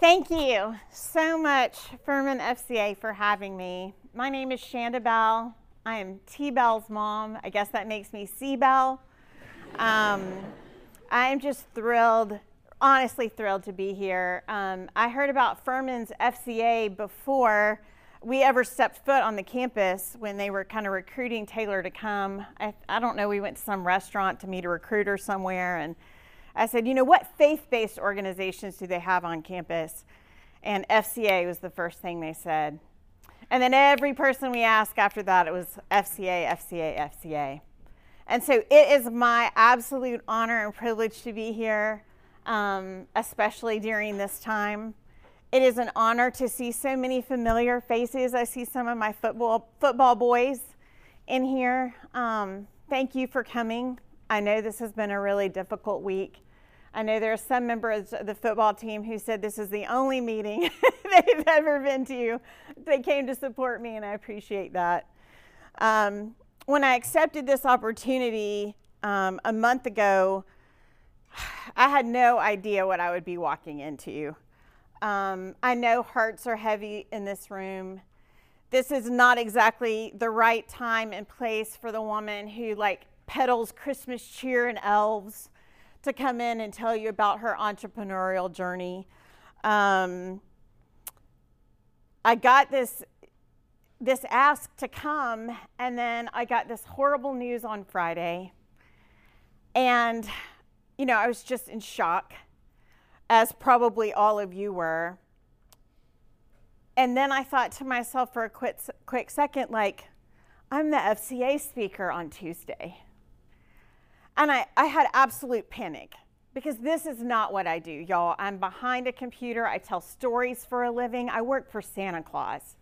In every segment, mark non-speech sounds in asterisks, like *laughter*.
Thank you so much, Furman FCA, for having me. My name is Chanda Bell. I am T Bell's mom. I guess that makes me C Bell. Um, I'm just thrilled, honestly thrilled to be here. Um, I heard about Furman's FCA before we ever stepped foot on the campus when they were kind of recruiting Taylor to come. I, I don't know, we went to some restaurant to meet a recruiter somewhere and I said, you know, what faith based organizations do they have on campus? And FCA was the first thing they said. And then every person we asked after that, it was FCA, FCA, FCA. And so it is my absolute honor and privilege to be here, um, especially during this time. It is an honor to see so many familiar faces. I see some of my football, football boys in here. Um, thank you for coming. I know this has been a really difficult week. I know there are some members of the football team who said this is the only meeting *laughs* they've ever been to. They came to support me, and I appreciate that. Um, when I accepted this opportunity um, a month ago, *sighs* I had no idea what I would be walking into. Um, I know hearts are heavy in this room. This is not exactly the right time and place for the woman who like peddles Christmas cheer and elves to come in and tell you about her entrepreneurial journey. Um, I got this this ask to come, and then I got this horrible news on Friday, and you know I was just in shock, as probably all of you were. And then I thought to myself for a quick quick second, like, I'm the FCA speaker on Tuesday. And I, I had absolute panic because this is not what I do, y'all. I'm behind a computer. I tell stories for a living. I work for Santa Claus.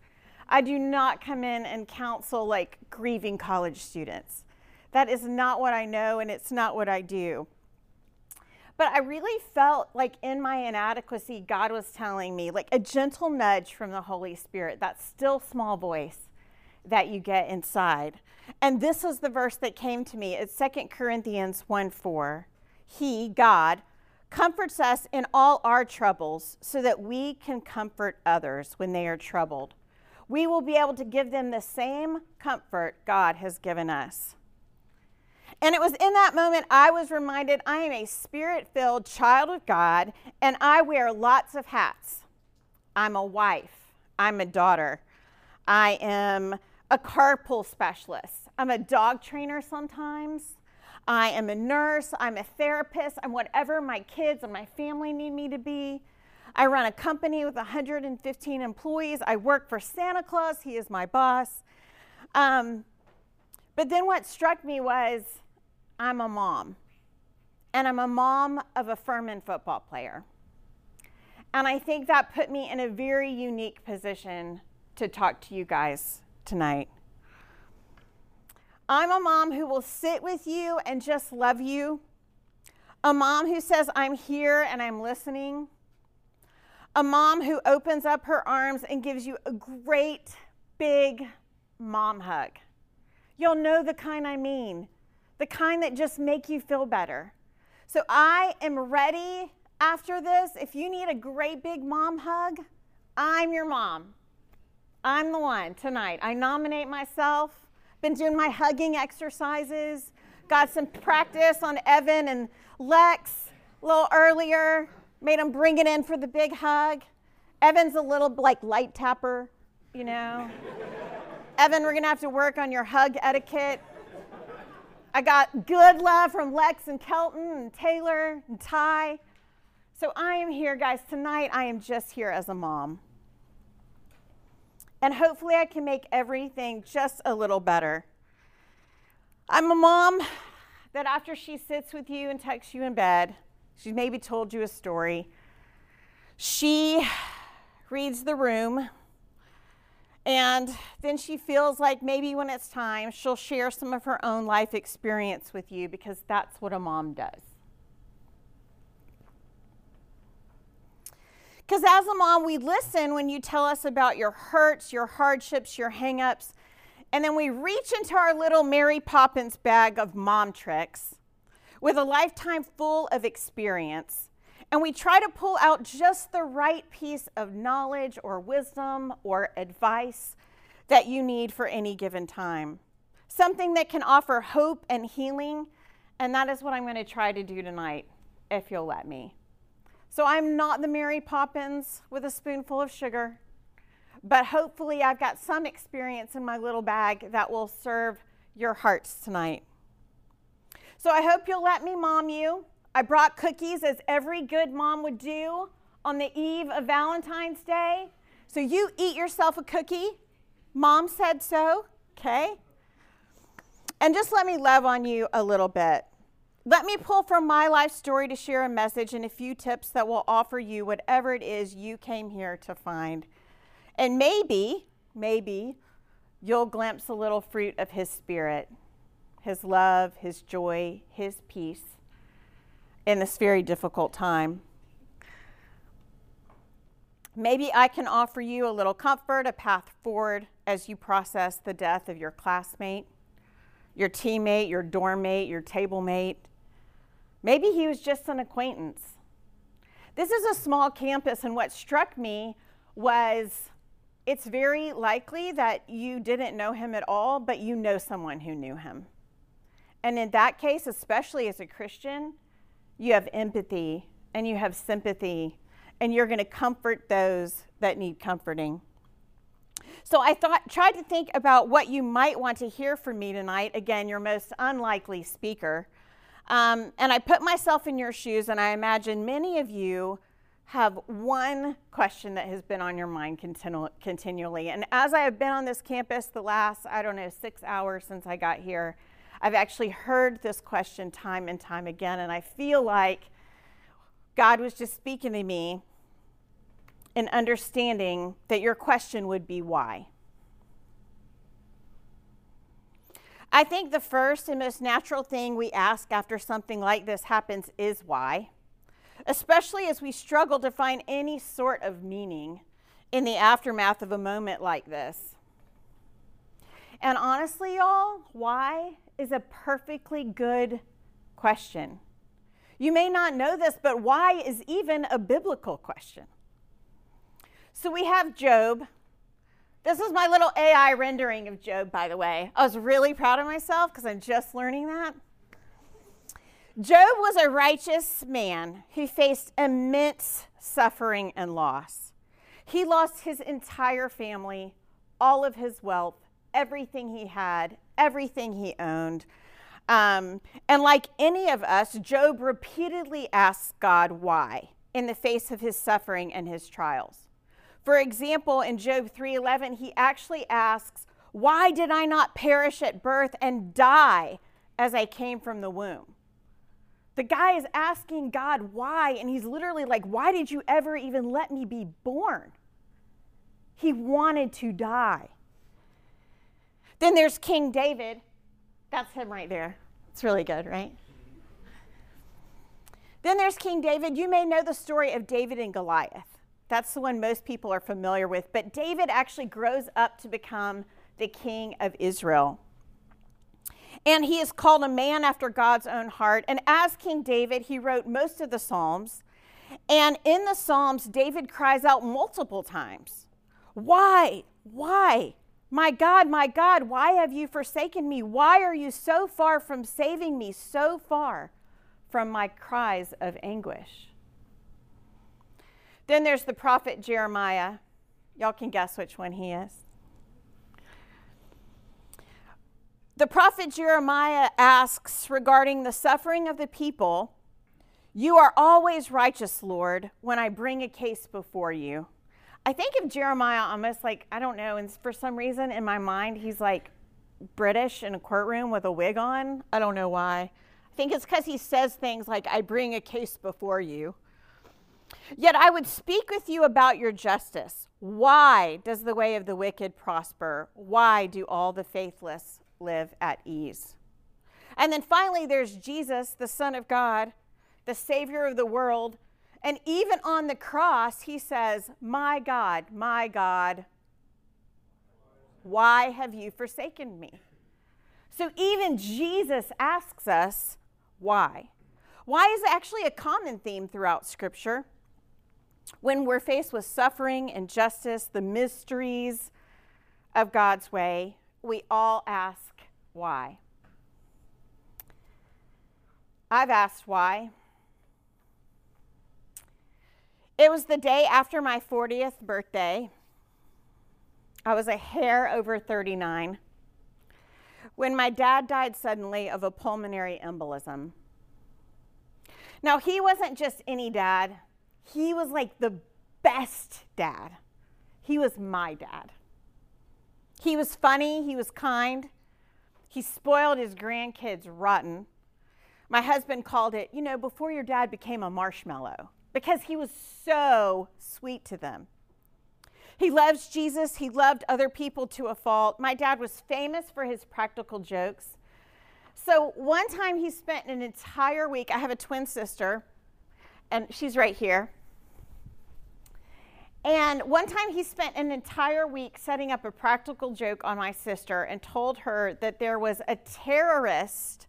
I do not come in and counsel like grieving college students. That is not what I know and it's not what I do. But I really felt like in my inadequacy, God was telling me, like a gentle nudge from the Holy Spirit, that still small voice that you get inside. And this was the verse that came to me. It's 2 Corinthians 1 4. He, God, comforts us in all our troubles so that we can comfort others when they are troubled. We will be able to give them the same comfort God has given us. And it was in that moment I was reminded I am a spirit filled child of God and I wear lots of hats. I'm a wife, I'm a daughter, I am a carpool specialist. I'm a dog trainer sometimes. I am a nurse. I'm a therapist. I'm whatever my kids and my family need me to be. I run a company with 115 employees. I work for Santa Claus. He is my boss. Um, but then what struck me was I'm a mom, and I'm a mom of a Furman football player. And I think that put me in a very unique position to talk to you guys tonight. I'm a mom who will sit with you and just love you. A mom who says, I'm here and I'm listening. A mom who opens up her arms and gives you a great big mom hug. You'll know the kind I mean, the kind that just make you feel better. So I am ready after this. If you need a great big mom hug, I'm your mom. I'm the one tonight. I nominate myself. Been doing my hugging exercises. Got some practice on Evan and Lex a little earlier. Made them bring it in for the big hug. Evan's a little like light tapper, you know. Evan, we're gonna have to work on your hug etiquette. I got good love from Lex and Kelton and Taylor and Ty. So I am here, guys. Tonight I am just here as a mom. And hopefully, I can make everything just a little better. I'm a mom that after she sits with you and tucks you in bed, she's maybe told you a story. She reads the room, and then she feels like maybe when it's time, she'll share some of her own life experience with you because that's what a mom does. Because as a mom, we listen when you tell us about your hurts, your hardships, your hangups, and then we reach into our little Mary Poppins bag of mom tricks with a lifetime full of experience. and we try to pull out just the right piece of knowledge or wisdom or advice that you need for any given time. Something that can offer hope and healing, and that is what I'm going to try to do tonight, if you'll let me. So I'm not the Mary Poppins with a spoonful of sugar, but hopefully I've got some experience in my little bag that will serve your hearts tonight. So I hope you'll let me mom you. I brought cookies as every good mom would do on the eve of Valentine's Day. So you eat yourself a cookie. Mom said so, okay? And just let me love on you a little bit. Let me pull from my life story to share a message and a few tips that will offer you whatever it is you came here to find. And maybe, maybe, you'll glimpse a little fruit of His Spirit, His love, His joy, His peace in this very difficult time. Maybe I can offer you a little comfort, a path forward as you process the death of your classmate, your teammate, your dorm mate, your table mate Maybe he was just an acquaintance. This is a small campus, and what struck me was it's very likely that you didn't know him at all, but you know someone who knew him. And in that case, especially as a Christian, you have empathy and you have sympathy, and you're going to comfort those that need comforting. So I thought, tried to think about what you might want to hear from me tonight. Again, your most unlikely speaker. Um, and I put myself in your shoes, and I imagine many of you have one question that has been on your mind continu- continually. And as I have been on this campus the last, I don't know, six hours since I got here, I've actually heard this question time and time again. And I feel like God was just speaking to me and understanding that your question would be why. I think the first and most natural thing we ask after something like this happens is why, especially as we struggle to find any sort of meaning in the aftermath of a moment like this. And honestly, y'all, why is a perfectly good question. You may not know this, but why is even a biblical question? So we have Job, this is my little AI rendering of Job, by the way. I was really proud of myself because I'm just learning that. Job was a righteous man who faced immense suffering and loss. He lost his entire family, all of his wealth, everything he had, everything he owned. Um, and like any of us, Job repeatedly asks God why in the face of his suffering and his trials. For example, in Job 3:11, he actually asks, "Why did I not perish at birth and die as I came from the womb?" The guy is asking God why, and he's literally like, Why did you ever even let me be born? He wanted to die. Then there's King David. That's him right there. It's really good, right? Then there's King David. You may know the story of David and Goliath. That's the one most people are familiar with. But David actually grows up to become the king of Israel. And he is called a man after God's own heart. And as King David, he wrote most of the Psalms. And in the Psalms, David cries out multiple times Why? Why? My God, my God, why have you forsaken me? Why are you so far from saving me, so far from my cries of anguish? Then there's the prophet Jeremiah. Y'all can guess which one he is. The prophet Jeremiah asks regarding the suffering of the people You are always righteous, Lord, when I bring a case before you. I think of Jeremiah almost like, I don't know, and for some reason in my mind, he's like British in a courtroom with a wig on. I don't know why. I think it's because he says things like, I bring a case before you. Yet I would speak with you about your justice. Why does the way of the wicked prosper? Why do all the faithless live at ease? And then finally, there's Jesus, the Son of God, the Savior of the world. And even on the cross, he says, My God, my God, why have you forsaken me? So even Jesus asks us, Why? Why is actually a common theme throughout Scripture. When we're faced with suffering, injustice, the mysteries of God's way, we all ask why. I've asked why. It was the day after my 40th birthday. I was a hair over 39 when my dad died suddenly of a pulmonary embolism. Now, he wasn't just any dad, he was like the best dad. He was my dad. He was funny, he was kind, he spoiled his grandkids rotten. My husband called it, you know, before your dad became a marshmallow, because he was so sweet to them. He loves Jesus. He loved other people to a fault. My dad was famous for his practical jokes. So one time he spent an entire week, I have a twin sister, and she's right here. And one time he spent an entire week setting up a practical joke on my sister and told her that there was a terrorist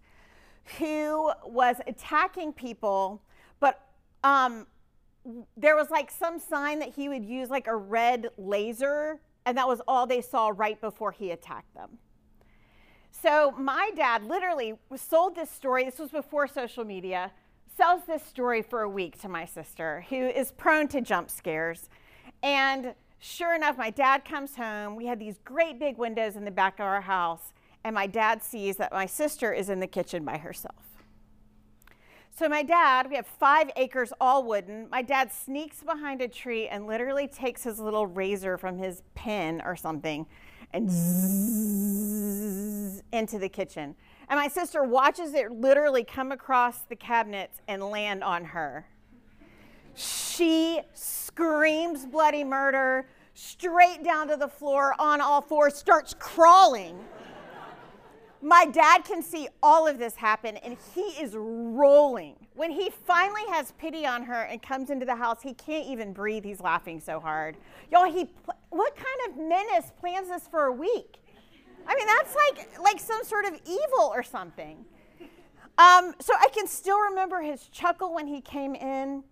who was attacking people, but um, there was like some sign that he would use like a red laser, and that was all they saw right before he attacked them. So my dad literally sold this story. This was before social media. Sells this story for a week to my sister, who is prone to jump scares. And sure enough, my dad comes home. We had these great big windows in the back of our house, and my dad sees that my sister is in the kitchen by herself. So, my dad, we have five acres, all wooden. My dad sneaks behind a tree and literally takes his little razor from his pen or something and zzz into the kitchen. And my sister watches it literally come across the cabinets and land on her. She screams bloody murder straight down to the floor on all fours, starts crawling my dad can see all of this happen and he is rolling. When he finally has pity on her and comes into the house, he can't even breathe. He's laughing so hard. Y'all, he what kind of menace plans this for a week? I mean, that's like like some sort of evil or something. Um, so I can still remember his chuckle when he came in.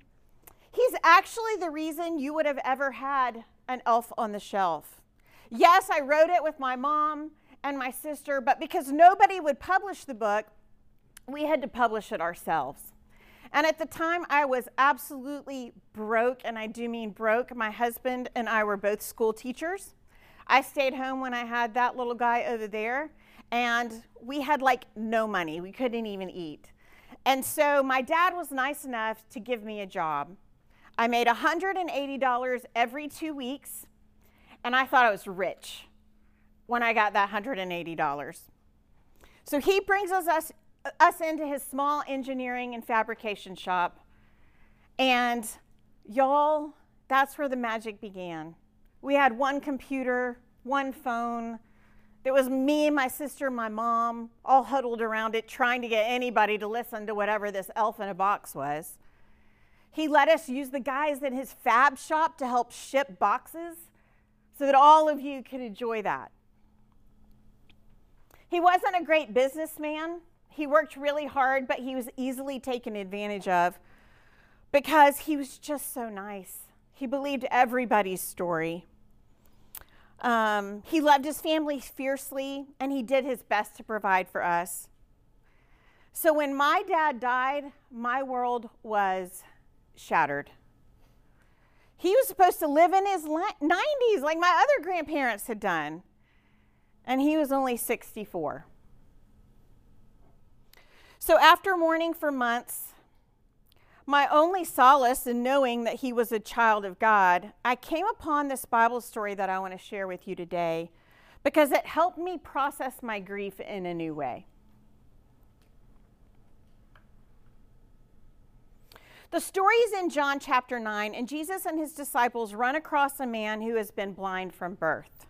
He's actually the reason you would have ever had an elf on the shelf. Yes, I wrote it with my mom and my sister, but because nobody would publish the book, we had to publish it ourselves. And at the time, I was absolutely broke, and I do mean broke. My husband and I were both school teachers. I stayed home when I had that little guy over there, and we had like no money. We couldn't even eat. And so my dad was nice enough to give me a job. I made $180 every two weeks, and I thought I was rich when I got that $180. So he brings us, us, us into his small engineering and fabrication shop. And y'all, that's where the magic began. We had one computer, one phone. There was me, my sister, my mom, all huddled around it, trying to get anybody to listen to whatever this elf in a box was. He let us use the guys in his fab shop to help ship boxes so that all of you could enjoy that. He wasn't a great businessman. He worked really hard, but he was easily taken advantage of because he was just so nice. He believed everybody's story. Um, he loved his family fiercely, and he did his best to provide for us. So when my dad died, my world was shattered. He was supposed to live in his 90s like my other grandparents had done and he was only 64. So after mourning for months, my only solace in knowing that he was a child of God, I came upon this Bible story that I want to share with you today because it helped me process my grief in a new way. The story is in John chapter 9, and Jesus and his disciples run across a man who has been blind from birth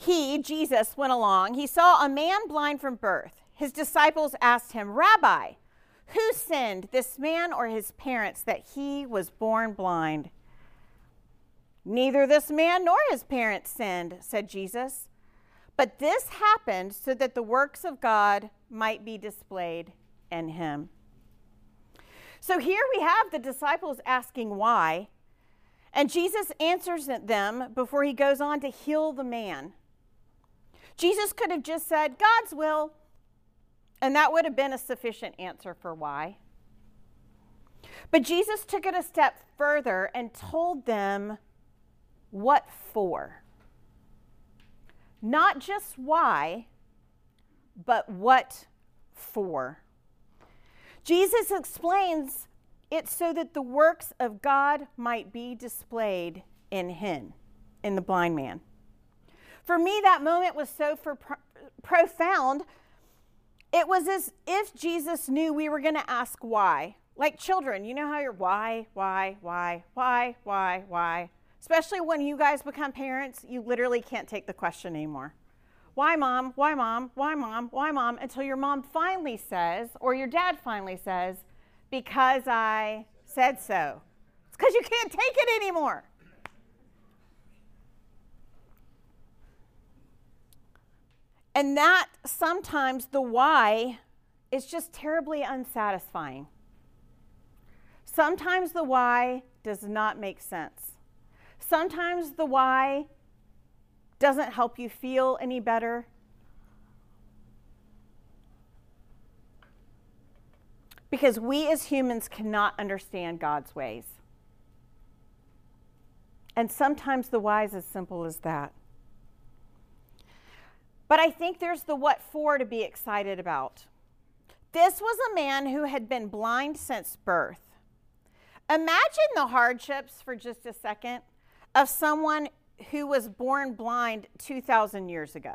he, Jesus, went along. He saw a man blind from birth. His disciples asked him, Rabbi, who sinned, this man or his parents, that he was born blind? Neither this man nor his parents sinned, said Jesus. But this happened so that the works of God might be displayed in him. So here we have the disciples asking why, and Jesus answers them before he goes on to heal the man. Jesus could have just said, God's will, and that would have been a sufficient answer for why. But Jesus took it a step further and told them what for. Not just why, but what for. Jesus explains it so that the works of God might be displayed in him, in the blind man. For me, that moment was so pro- profound. It was as if Jesus knew we were going to ask why. Like children, you know how you're why, why, why, why, why, why. Especially when you guys become parents, you literally can't take the question anymore. Why, mom? Why, mom? Why, mom? Why, mom? Until your mom finally says, or your dad finally says, because I said so. It's because you can't take it anymore. And that sometimes the why is just terribly unsatisfying. Sometimes the why does not make sense. Sometimes the why doesn't help you feel any better. Because we as humans cannot understand God's ways. And sometimes the why is as simple as that. But I think there's the what for to be excited about. This was a man who had been blind since birth. Imagine the hardships for just a second of someone who was born blind 2,000 years ago.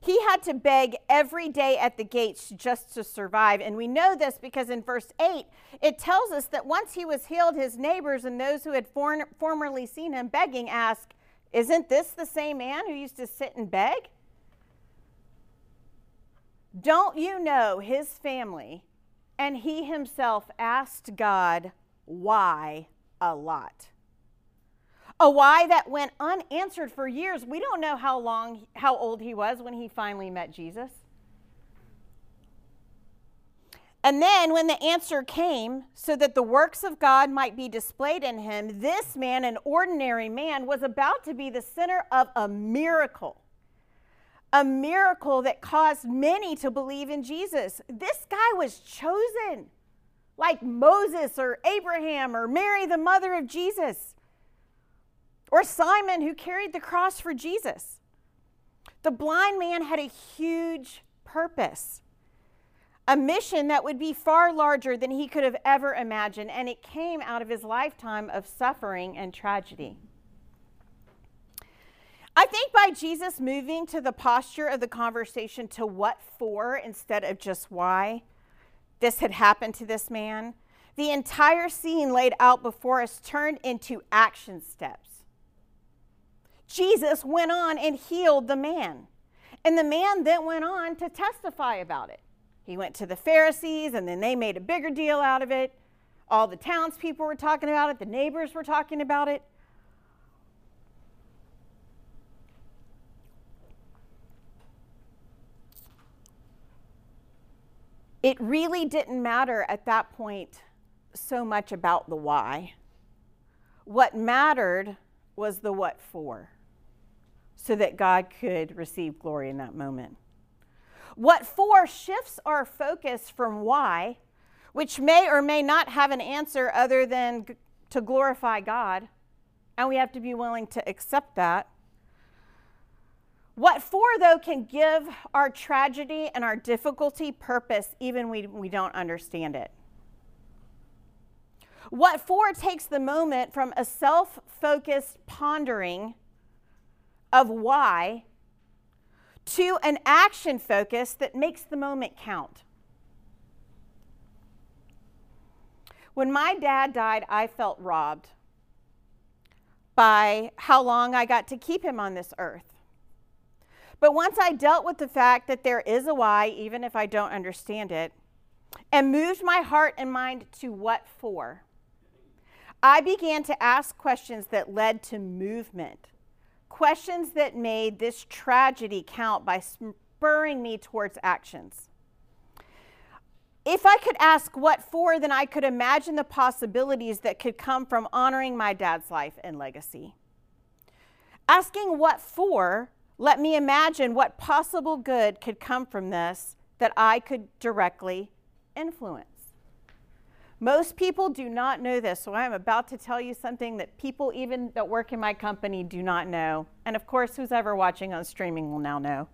He had to beg every day at the gates just to survive. And we know this because in verse 8, it tells us that once he was healed, his neighbors and those who had for- formerly seen him begging asked, Isn't this the same man who used to sit and beg? Don't you know his family and he himself asked God why a lot. A why that went unanswered for years. We don't know how long, how old he was when he finally met Jesus. And then, when the answer came, so that the works of God might be displayed in him, this man, an ordinary man, was about to be the center of a miracle a miracle that caused many to believe in Jesus. This guy was chosen, like Moses or Abraham or Mary, the mother of Jesus, or Simon, who carried the cross for Jesus. The blind man had a huge purpose, a mission that would be far larger than he could have ever imagined, and it came out of his lifetime of suffering and tragedy. I think by Jesus moving to the posture of the conversation to what for instead of just why this had happened to this man, the entire scene laid out before us turned into action steps. Jesus went on and healed the man. And the man then went on to testify about it. He went to the Pharisees, and then they made a bigger deal out of it. All the townspeople were talking about it, the neighbors were talking about it. it really didn't matter at that point so much about the why. What mattered was the what for, so that God could receive glory in that moment. What for shifts our focus from why, which may or may not have an answer other than to glorify God, and we have to be willing to accept that, what for, though, can give our tragedy and our difficulty purpose even when we don't understand it. What for takes the moment from a self focused pondering of why to an action focus that makes the moment count. When my dad died, I felt robbed by how long I got to keep him on this earth. But once I dealt with the fact that there is a why, even if I don't understand it, and moved my heart and mind to what for, I began to ask questions that led to movement. Questions that made this tragedy count by spurring me towards actions. if I could ask what for, then I could imagine the possibilities that could come from honoring my dad's life and legacy. Asking what for let me imagine what possible good could come from this that I could directly influence. Most people do not know this, so I am about to tell you something that people, even that work in my company, do not know. And of course, who's ever watching on streaming will now know.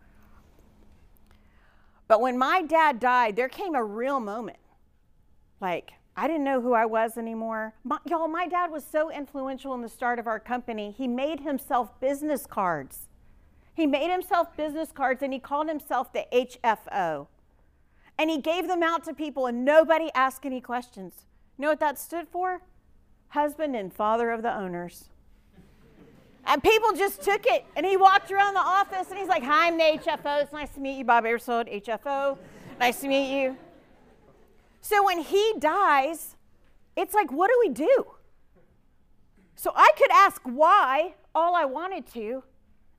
But when my dad died, there came a real moment. Like, I didn't know who I was anymore. My, y'all, my dad was so influential in the start of our company, he made himself business cards. He made himself business cards and he called himself the HFO. And he gave them out to people and nobody asked any questions. You know what that stood for? Husband and father of the owners. And people just took it. And he walked around the office and he's like, Hi, I'm the HFO. It's nice to meet you, Bob Airsold, HFO. Nice to meet you. So when he dies, it's like, what do we do? So I could ask why all I wanted to,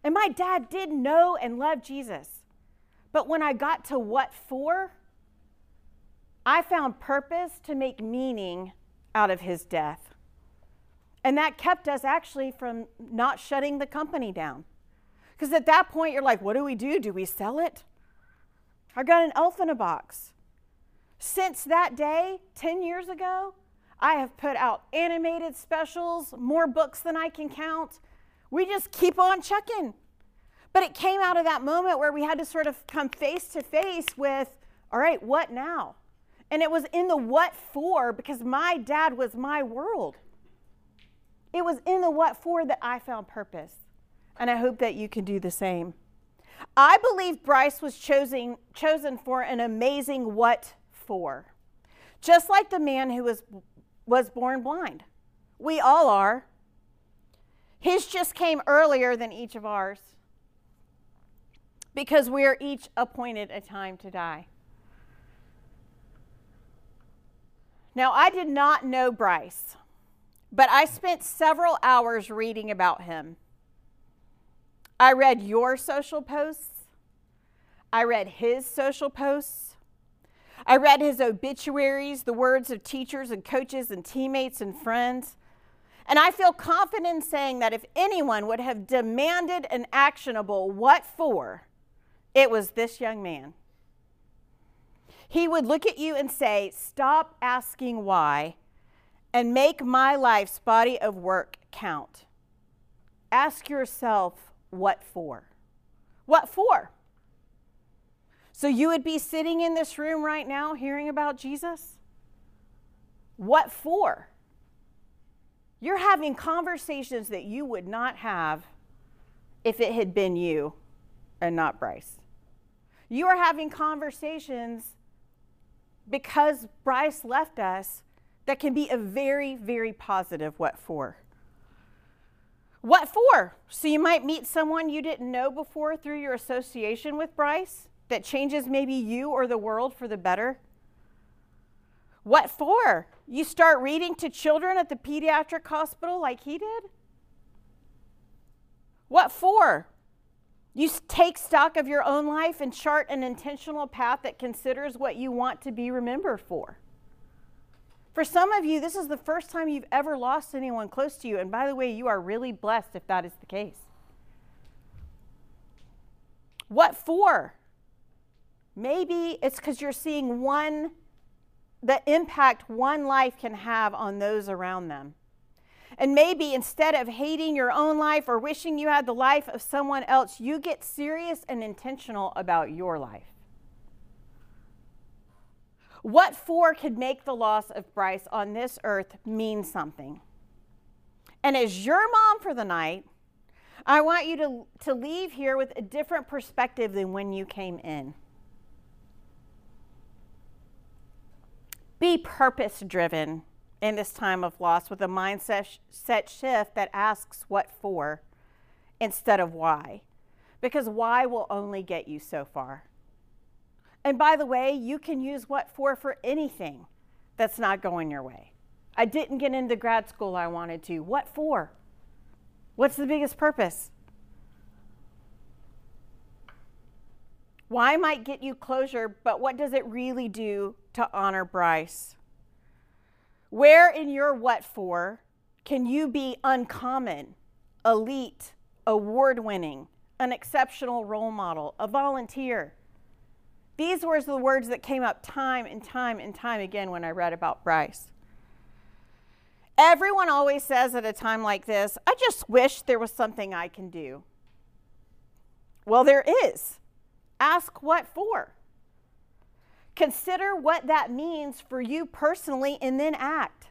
and my dad did know and love Jesus. But when I got to what for, I found purpose to make meaning out of his death. And that kept us actually from not shutting the company down. Because at that point, you're like, what do we do? Do we sell it? I got an elf in a box. Since that day, 10 years ago, I have put out animated specials, more books than I can count. We just keep on chucking. But it came out of that moment where we had to sort of come face to face with, all right, what now? And it was in the what for because my dad was my world. It was in the what for that I found purpose. And I hope that you can do the same. I believe Bryce was chosen, chosen for an amazing what for. Just like the man who was, was born blind. We all are. His just came earlier than each of ours because we are each appointed a time to die. Now, I did not know Bryce, but I spent several hours reading about him. I read your social posts, I read his social posts. I read his obituaries, the words of teachers and coaches and teammates and friends. And I feel confident in saying that if anyone would have demanded an actionable what for, it was this young man. He would look at you and say, Stop asking why and make my life's body of work count. Ask yourself, What for? What for? So you would be sitting in this room right now hearing about Jesus? What for? You're having conversations that you would not have if it had been you and not Bryce. You are having conversations because Bryce left us that can be a very, very positive what for. What for? So you might meet someone you didn't know before through your association with Bryce that changes maybe you or the world for the better. What for? You start reading to children at the pediatric hospital like he did? What for? You take stock of your own life and chart an intentional path that considers what you want to be remembered for. For some of you, this is the first time you've ever lost anyone close to you. And by the way, you are really blessed if that is the case. What for? Maybe it's because you're seeing one, the impact one life can have on those around them. And maybe instead of hating your own life or wishing you had the life of someone else, you get serious and intentional about your life. What for could make the loss of Bryce on this earth mean something? And as your mom for the night, I want you to, to leave here with a different perspective than when you came in. Be purpose driven in this time of loss with a mindset set shift that asks what for instead of why. Because why will only get you so far. And by the way, you can use what for for anything that's not going your way. I didn't get into grad school I wanted to. What for? What's the biggest purpose? Why might get you closure, but what does it really do to honor Bryce? Where in your what for can you be uncommon, elite, award winning, an exceptional role model, a volunteer? These were the words that came up time and time and time again when I read about Bryce. Everyone always says at a time like this, I just wish there was something I can do. Well, there is. Ask what for. Consider what that means for you personally and then act.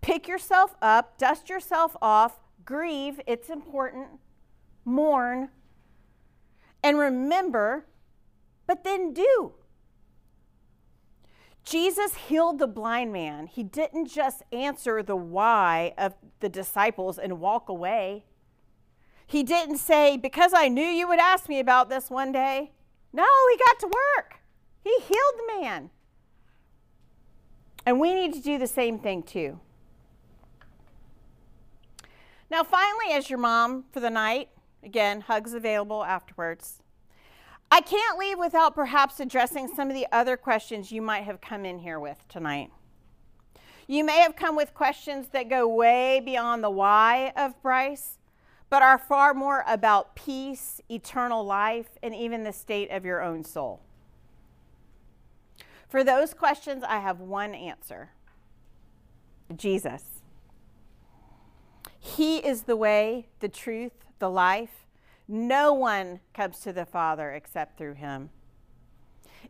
Pick yourself up, dust yourself off, grieve, it's important, mourn, and remember, but then do. Jesus healed the blind man. He didn't just answer the why of the disciples and walk away. He didn't say, Because I knew you would ask me about this one day. No, he got to work. He healed the man. And we need to do the same thing too. Now, finally, as your mom for the night, again, hugs available afterwards. I can't leave without perhaps addressing some of the other questions you might have come in here with tonight. You may have come with questions that go way beyond the why of Bryce, but are far more about peace, eternal life, and even the state of your own soul. For those questions, I have one answer Jesus. He is the way, the truth, the life. No one comes to the Father except through him.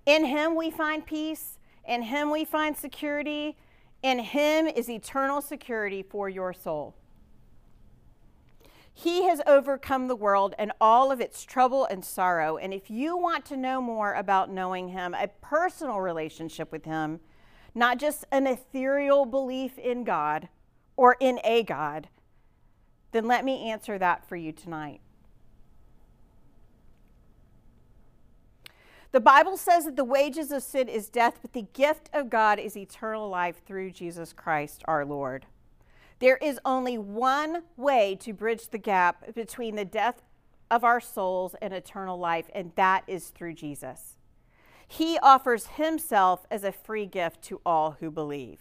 In him we find peace, in him we find security, in him is eternal security for your soul. He has overcome the world and all of its trouble and sorrow. And if you want to know more about knowing Him, a personal relationship with Him, not just an ethereal belief in God or in a God, then let me answer that for you tonight. The Bible says that the wages of sin is death, but the gift of God is eternal life through Jesus Christ our Lord. There is only one way to bridge the gap between the death of our souls and eternal life, and that is through Jesus. He offers himself as a free gift to all who believe.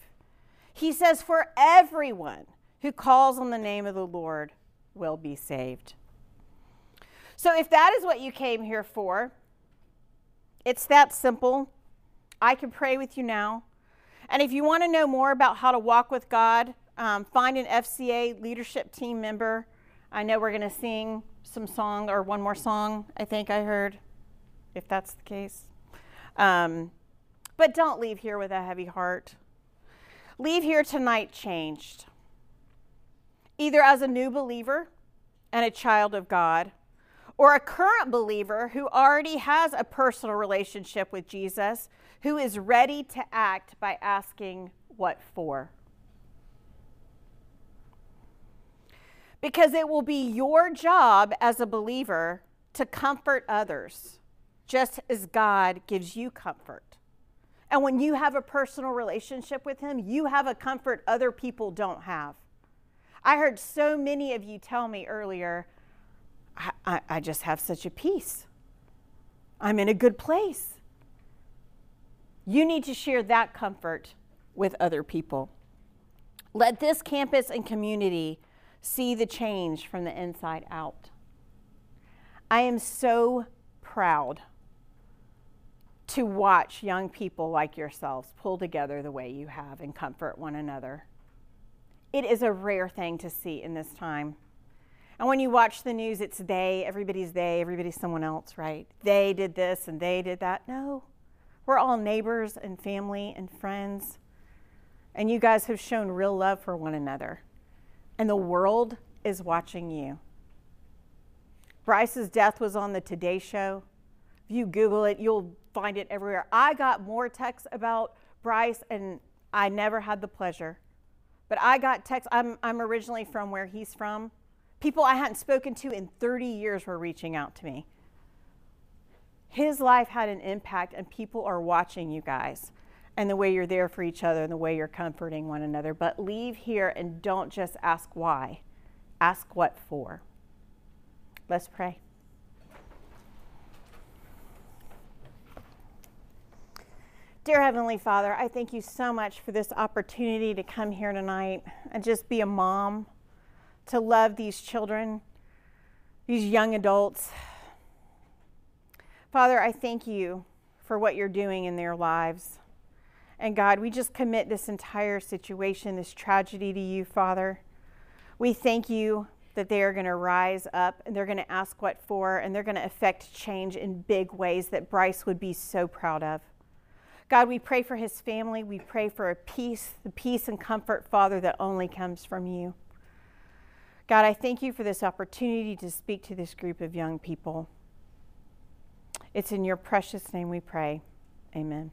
He says, For everyone who calls on the name of the Lord will be saved. So, if that is what you came here for, it's that simple. I can pray with you now. And if you want to know more about how to walk with God, um, find an FCA leadership team member. I know we're going to sing some song or one more song, I think I heard, if that's the case. Um, but don't leave here with a heavy heart. Leave here tonight changed, either as a new believer and a child of God, or a current believer who already has a personal relationship with Jesus, who is ready to act by asking, What for? Because it will be your job as a believer to comfort others, just as God gives you comfort. And when you have a personal relationship with Him, you have a comfort other people don't have. I heard so many of you tell me earlier, I, I, I just have such a peace. I'm in a good place. You need to share that comfort with other people. Let this campus and community see the change from the inside out. I am so proud to watch young people like yourselves pull together the way you have and comfort one another. It is a rare thing to see in this time. And when you watch the news, it's they, everybody's they, everybody's someone else, right? They did this and they did that. No, we're all neighbors and family and friends. And you guys have shown real love for one another and the world is watching you. Bryce's death was on the Today Show. If you Google it, you'll find it everywhere. I got more texts about Bryce, and I never had the pleasure. But I got texts. I'm, I'm originally from where he's from. People I hadn't spoken to in 30 years were reaching out to me. His life had an impact, and people are watching you guys and the way you're there for each other and the way you're comforting one another. But leave here and don't just ask why, ask what for. Let's pray. Dear Heavenly Father, I thank you so much for this opportunity to come here tonight and just be a mom, to love these children, these young adults. Father, I thank you for what you're doing in their lives. And God, we just commit this entire situation, this tragedy to you, Father. We thank you that they are going to rise up and they're going to ask what for and they're going to affect change in big ways that Bryce would be so proud of. God, we pray for his family. We pray for a peace, the peace and comfort, Father, that only comes from you. God, I thank you for this opportunity to speak to this group of young people. It's in your precious name we pray. Amen.